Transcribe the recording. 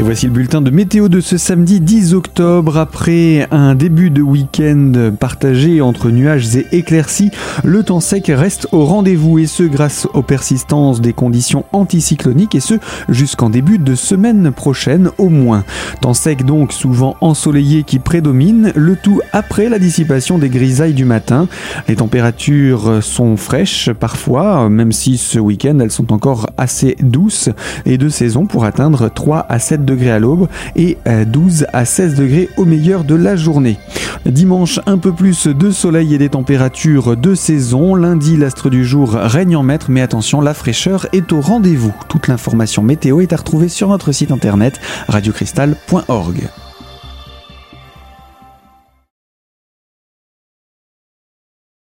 Et voici le bulletin de météo de ce samedi 10 octobre. Après un début de week-end partagé entre nuages et éclaircies, le temps sec reste au rendez-vous et ce grâce aux persistances des conditions anticycloniques et ce jusqu'en début de semaine prochaine au moins. Temps sec donc souvent ensoleillé qui prédomine, le tout après la dissipation des grisailles du matin. Les températures sont fraîches parfois, même si ce week-end elles sont encore assez douces et de saison pour atteindre 3 à 7 degrés à l'aube et 12 à 16 degrés au meilleur de la journée. Dimanche, un peu plus de soleil et des températures de saison. Lundi, l'astre du jour règne en maître, mais attention, la fraîcheur est au rendez-vous. Toute l'information météo est à retrouver sur notre site internet radiocristal.org.